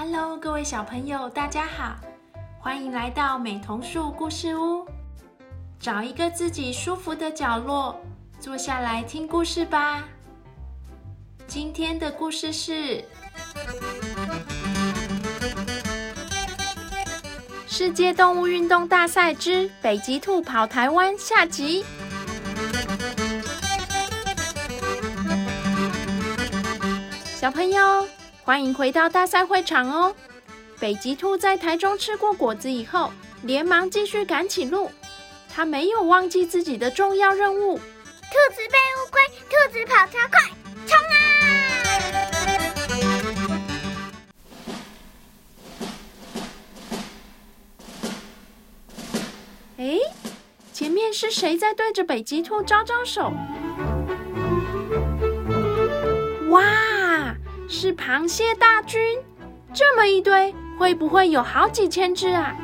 Hello，各位小朋友，大家好，欢迎来到美童树故事屋。找一个自己舒服的角落，坐下来听故事吧。今天的故事是世界动物运动大赛之北极兔跑台湾下集。小朋友。欢迎回到大赛会场哦！北极兔在台中吃过果子以后，连忙继续赶起路。它没有忘记自己的重要任务。兔子被乌龟，兔子跑超快，冲啊！哎，前面是谁在对着北极兔招招手？哇！是螃蟹大军，这么一堆，会不会有好几千只啊？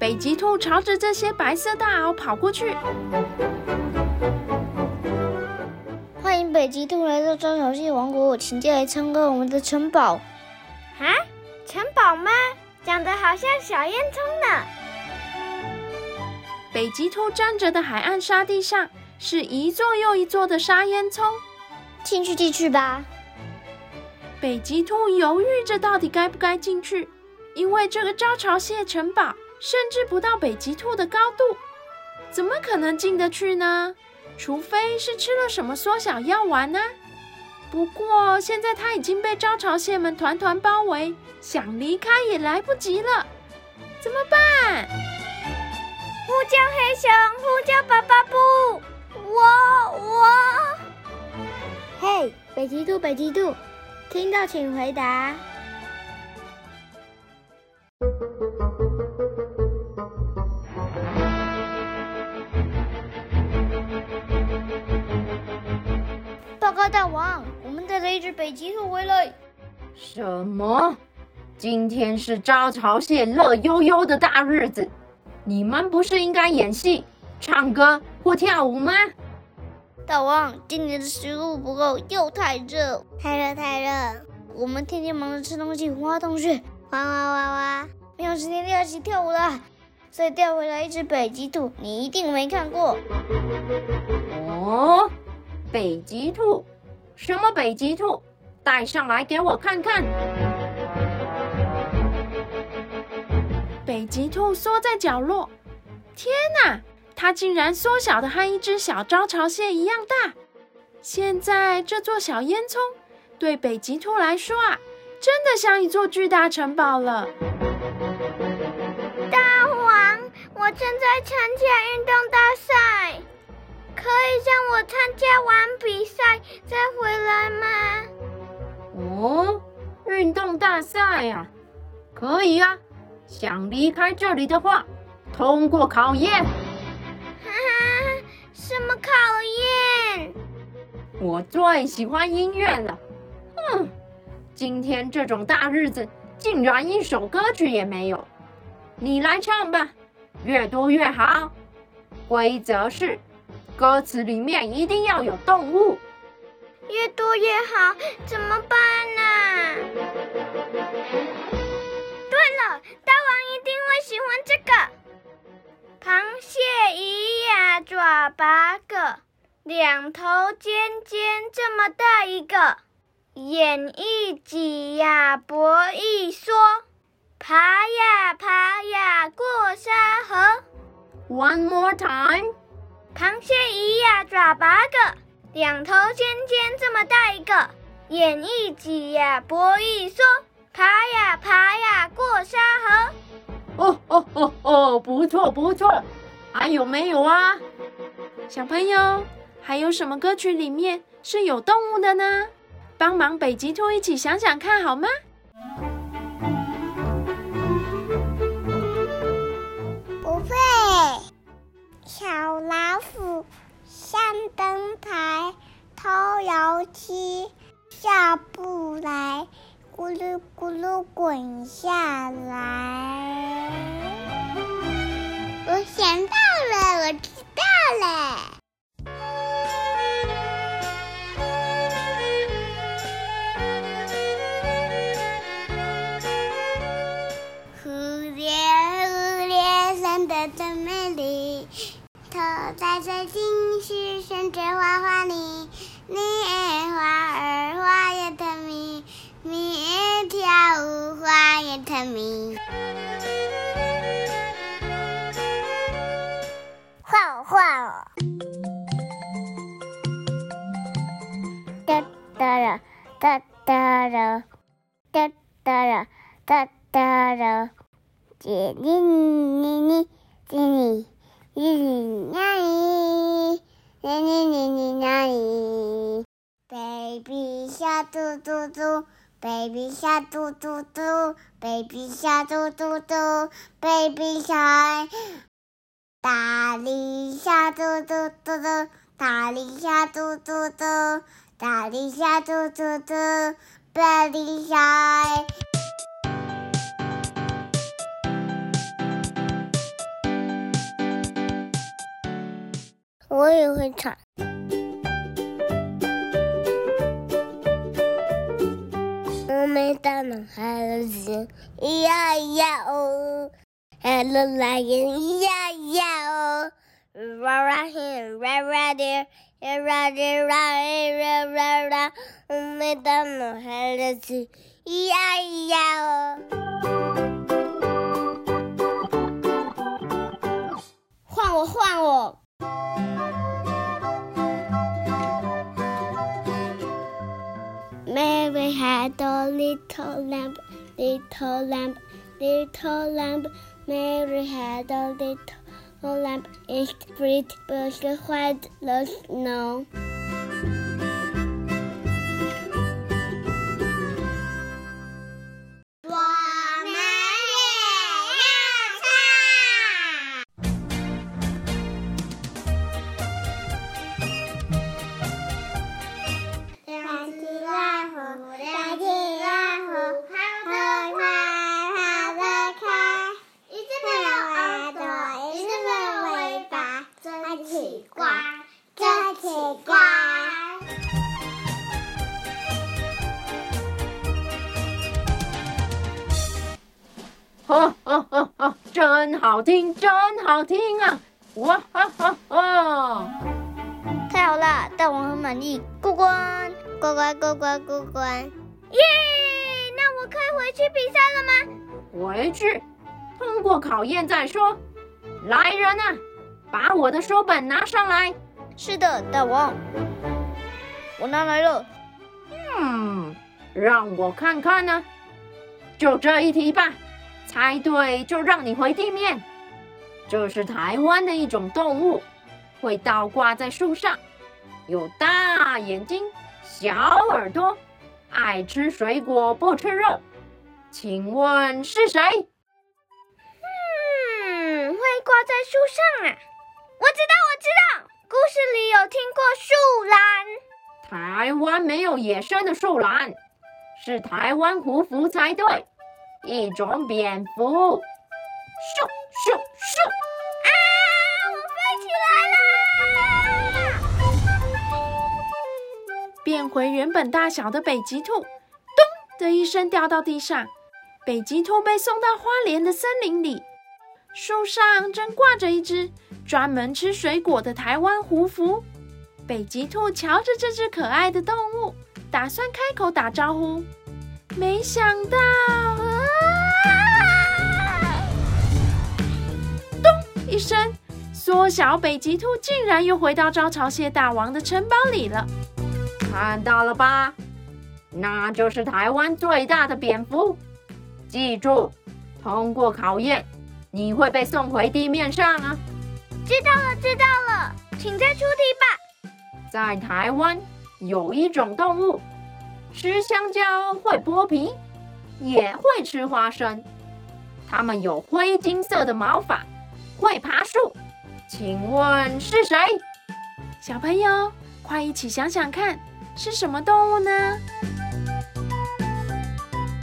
北极兔朝着这些白色大鳌跑过去。欢迎北极兔来到招潮蟹王国，请进来参观我们的城堡。啊，城堡吗？长得好像小烟囱呢。北极兔站着的海岸沙地上，是一座又一座的沙烟囱。进去进去吧。北极兔犹豫着，到底该不该进去？因为这个招潮蟹城堡甚至不到北极兔的高度，怎么可能进得去呢？除非是吃了什么缩小药丸呢？不过现在它已经被招潮蟹们团团包围，想离开也来不及了。怎么办？呼叫黑熊，呼叫爸爸布，我我。嘿，北极兔，北极兔。听到请回答。报告大王，我们带着一只北极兔回来。什么？今天是招潮蟹乐悠悠的大日子，你们不是应该演戏、唱歌或跳舞吗？大王，今年的食物不够，又太热，太热太热。我们天天忙着吃东西，挖洞穴，挖挖挖挖，没有时间练习跳舞了。所以调回来一只北极兔，你一定没看过。哦，北极兔？什么北极兔？带上来给我看看。北极兔缩在角落，天哪！它竟然缩小的和一只小招潮蟹一样大。现在这座小烟囱对北极兔来说啊，真的像一座巨大城堡了。大王，我正在参加运动大赛，可以让我参加完比赛再回来吗？哦，运动大赛呀，可以啊。想离开这里的话，通过考验。什么考验？我最喜欢音乐了。哼，今天这种大日子，竟然一首歌曲也没有。你来唱吧，越多越好。规则是，歌词里面一定要有动物。越多越好，怎么办呢？对了，大王一定会喜欢这个。螃蟹爪八个，两头尖尖这么大一个，眼一挤呀脖一缩，爬呀爬呀过沙河。One more time。螃蟹一呀爪八个，两头尖尖这么大一个，眼一挤呀脖一缩，爬呀爬呀过沙河。哦哦哦哦，不错不错，还有没有啊？小朋友，还有什么歌曲里面是有动物的呢？帮忙北极兔一起想想看好吗？不会。小老虎上灯台，偷油漆，下不来。咕噜咕噜滚下来，我想到了，我到了啦哒哒啦，叽哩哩哩叽哩哩哩呀哩，哩哩哩哩呀哩。Baby 小嘟嘟嘟，Baby 小嘟嘟嘟，Baby 小嘟嘟嘟，Baby 小大力小嘟嘟嘟嘟，大力小嘟嘟嘟，大力小嘟嘟嘟，Baby 小。我也会唱。我们大脑海的鲸，咿呀呀哦，海的蓝鲸，咿呀呀哦，ra ra here ra ra there，ra ra ra ra 我们大脑海的鲸，咿呀咿呀哦。换我，换我。Little lamb, little lamb, little lamb. Mary had a little lamb. Its pretty but white the snow. 真好听，真好听啊！哇哈哈哈！太好了，大王很满意，过关，过关，过关，过关。耶！那我可以回去比赛了吗？回去，通过考验再说。来人啊，把我的书本拿上来。是的，大王，我拿来了。嗯，让我看看呢、就这一题吧，猜对就让你回地面。这是台湾的一种动物，会倒挂在树上，有大眼睛、小耳朵，爱吃水果不吃肉。请问是谁？嗯，会挂在树上啊！我知道，我知道，故事里有听过树懒。台湾没有野生的树懒，是台湾胡服才对，一种蝙蝠。咻咻咻！啊！我飞起来啦！变回原本大小的北极兔，咚的一声掉到地上。北极兔被送到花莲的森林里，树上正挂着一只专门吃水果的台湾胡蝠。北极兔瞧着这只可爱的动物，打算开口打招呼，没想到，一声，缩小北极兔竟然又回到招潮蟹大王的城堡里了。看到了吧？那就是台湾最大的蝙蝠。记住，通过考验，你会被送回地面上啊！知道了，知道了，请再出题吧。在台湾有一种动物，吃香蕉会剥皮，也会吃花生。它们有灰金色的毛发，会爬树。请问是谁？小朋友，快一起想想看，是什么动物呢？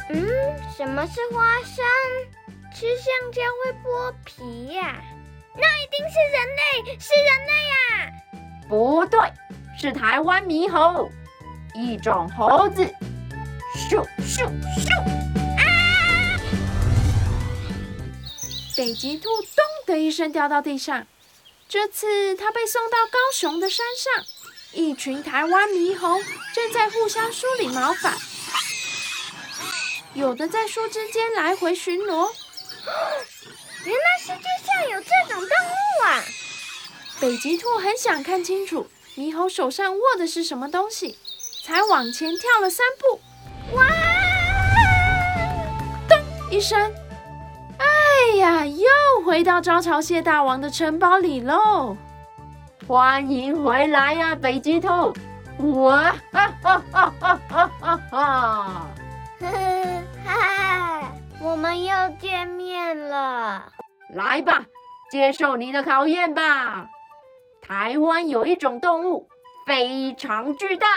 嗯，什么是花生？吃香蕉会剥皮呀、那一定是人类，是人类呀、不对，是台湾猕猴，一种猴子。咻咻咻！啊北极兔咚的一声掉到地上。这次它被送到高雄的山上，一群台湾猕猴正在互相梳理毛发，有的在树枝间来回巡逻。原来世界上有这种动物啊！北极兔很想看清楚猕猴手上握的是什么东西，才往前跳了三步，哇！咚一声，呀，又回到招潮蟹大王的城堡里喽！欢迎回来呀，北极兔！哇哈哈哈哈哈哈哈！哈哈，我们又见面了。来吧，接受你的考验吧。台湾有一种动物，非常巨大，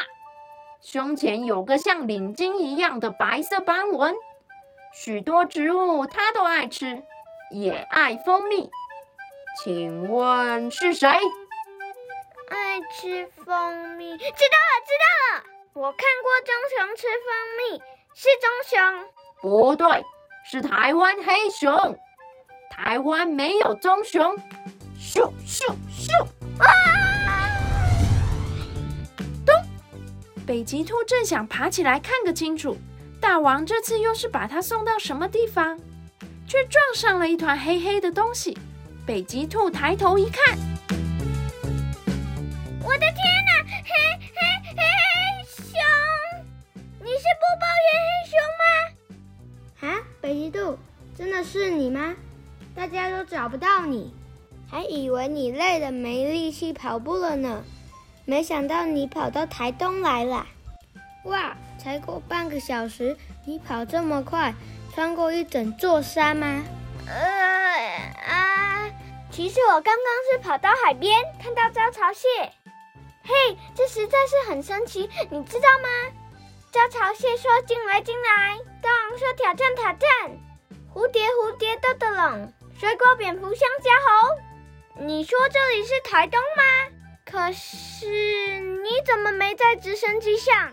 胸前有个像领巾一样的白色斑纹。许多植物它都爱吃，也爱蜂蜜。请问是谁？爱吃蜂蜜？知道了，知道了。我看过棕熊吃蜂蜜，是棕熊。不对，是台湾黑熊。台湾没有棕熊。咻咻咻！啊！咚！北极兔正想爬起来看个清楚，大王这次又是把它送到什么地方？却撞上了一团黑黑的东西。北极兔抬头一看，我的天哪！黑黑黑黑熊！你是播报员黑熊吗？啊，北极兔，真的是你吗？大家都找不到你。还以为你累得没力气跑步了呢，没想到你跑到台东来了。哇，才过半个小时，你跑这么快，穿过一整座山吗？呃啊，其实我刚刚是跑到海边，看到招潮蟹。嘿，这实在是很神奇，你知道吗？招潮蟹说进来进来，大王说挑战挑战，蝴蝶蝴蝶豆豆龙，水果蝙蝠香蕉猴。你说这里是台东吗？可是你怎么没在直升机上？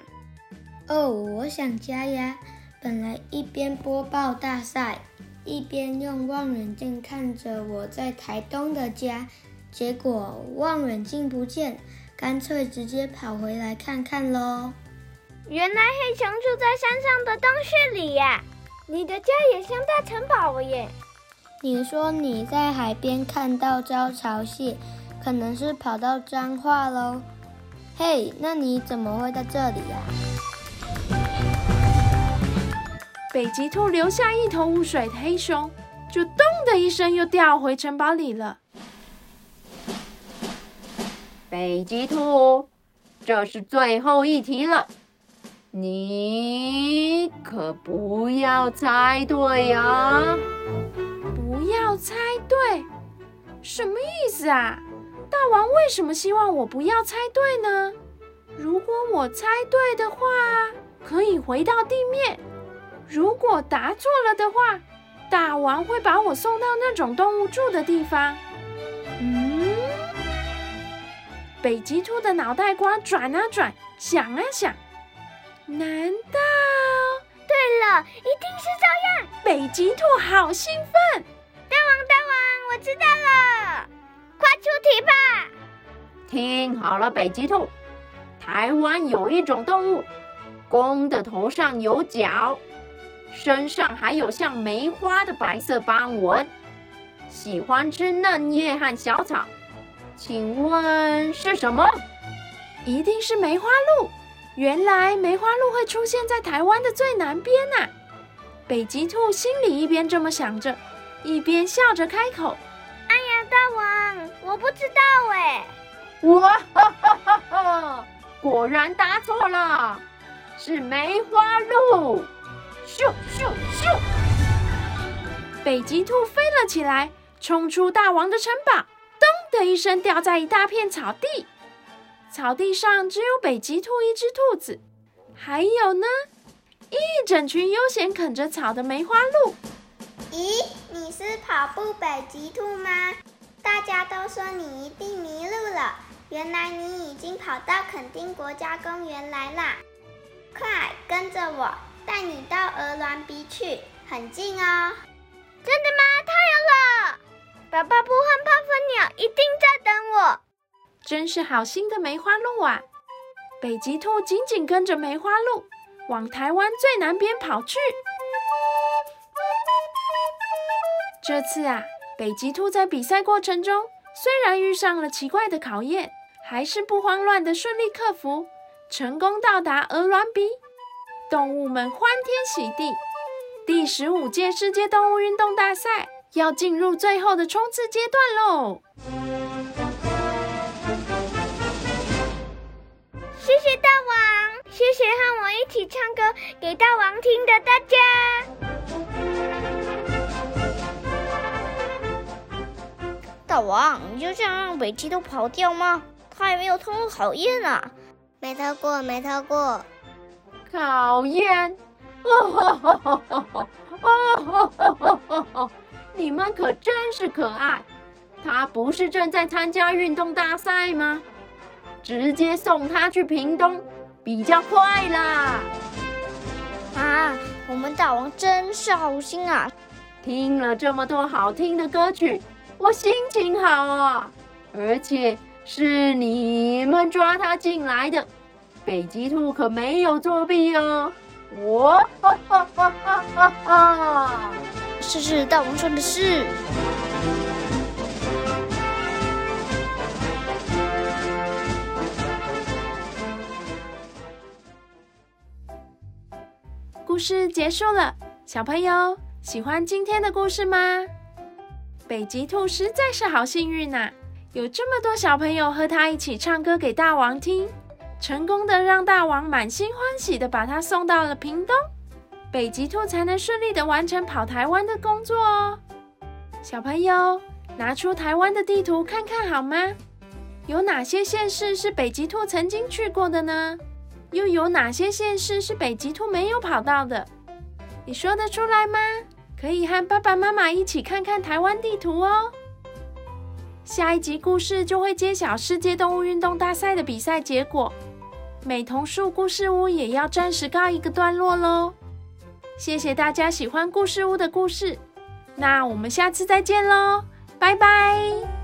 哦，我想家呀。本来一边播报大赛，一边用望远镜看着我在台东的家，结果望远镜不见，干脆直接跑回来看看喽。原来黑熊住在山上的洞穴里呀！你的家也像大城堡耶！你说你在海边看到招潮蟹，可能是跑到彰化喽。嘿，那你怎么会在这里呀？北极兔留下一头雾水的黑熊，就咚的一声又掉回城堡里了。北极兔，这是最后一题了，你可不要猜对呀！要猜对，什么意思啊？大王为什么希望我不要猜对呢？如果我猜对的话，可以回到地面；如果答错了的话，大王会把我送到那种动物住的地方。嗯，北极兔的脑袋瓜转啊转，想啊想，难道？对了，一定是这样！北极兔好兴奋。大王，大王我知道了，快出题吧！听好了，北极兔，台湾有一种动物，公的头上有角，身上还有像梅花的白色斑纹，喜欢吃嫩叶和小草。请问是什么？一定是梅花鹿。原来梅花鹿会出现在台湾的最南边呐！北极兔心里一边这么想着。一边笑着开口：“哎呀，大王，我不知道哎。”哇哈哈哈哈！果然答错了，是梅花鹿。咻咻咻！北极兔飞了起来，冲出大王的城堡，咚的一声掉在一大片草地。草地上只有北极兔一只兔子，还有呢，一整群悠闲啃着草的梅花鹿。咦，你是跑步北极兔吗？大家都说你一定迷路了，原来你已经跑到垦丁国家公园来啦！快跟着我，带你到鹅銮鼻去，很近哦。真的吗？太好了！爸爸不换泡粉鸟一定在等我。真是好心的梅花鹿啊！北极兔紧紧跟着梅花鹿，往台湾最南边跑去。这次啊，北极兔在比赛过程中，虽然遇上了奇怪的考验，还是不慌乱的顺利克服，成功到达鹅銮鼻，动物们欢天喜地。第十五届世界动物运动大赛要进入最后的冲刺阶段喽！谢谢大王，谢谢和我一起唱歌给大王听的大家。大王，你就这样让北极都跑掉吗？他还没有通过考验啊。没通过，没通过。考验。哦吼吼！你们可真是可爱。他不是正在参加运动大赛吗？直接送他去屏东比较快啦。啊，我们大王真是好心啊！听了这么多好听的歌曲，我心情好啊。而且是你们抓他进来的，北极兔可没有作弊哦。我哈哈哈哈哈！是是，大王说的是。故事结束了，小朋友喜欢今天的故事吗？北极兔实在是好幸运呐，有这么多小朋友和他一起唱歌给大王听。成功的让大王满心欢喜的把他送到了屏东，北极兔才能顺利的完成跑台湾的工作哦。小朋友，拿出台湾的地图看看好吗？有哪些县市是北极兔曾经去过的呢？又有哪些县市是北极兔没有跑到的？你说得出来吗？可以和爸爸妈妈一起看看台湾地图哦。下一集故事就会揭晓世界动物运动大赛的比赛结果。美童树故事屋也要暂时告一个段落喽，谢谢大家喜欢故事屋的故事，那我们下次再见喽，拜拜。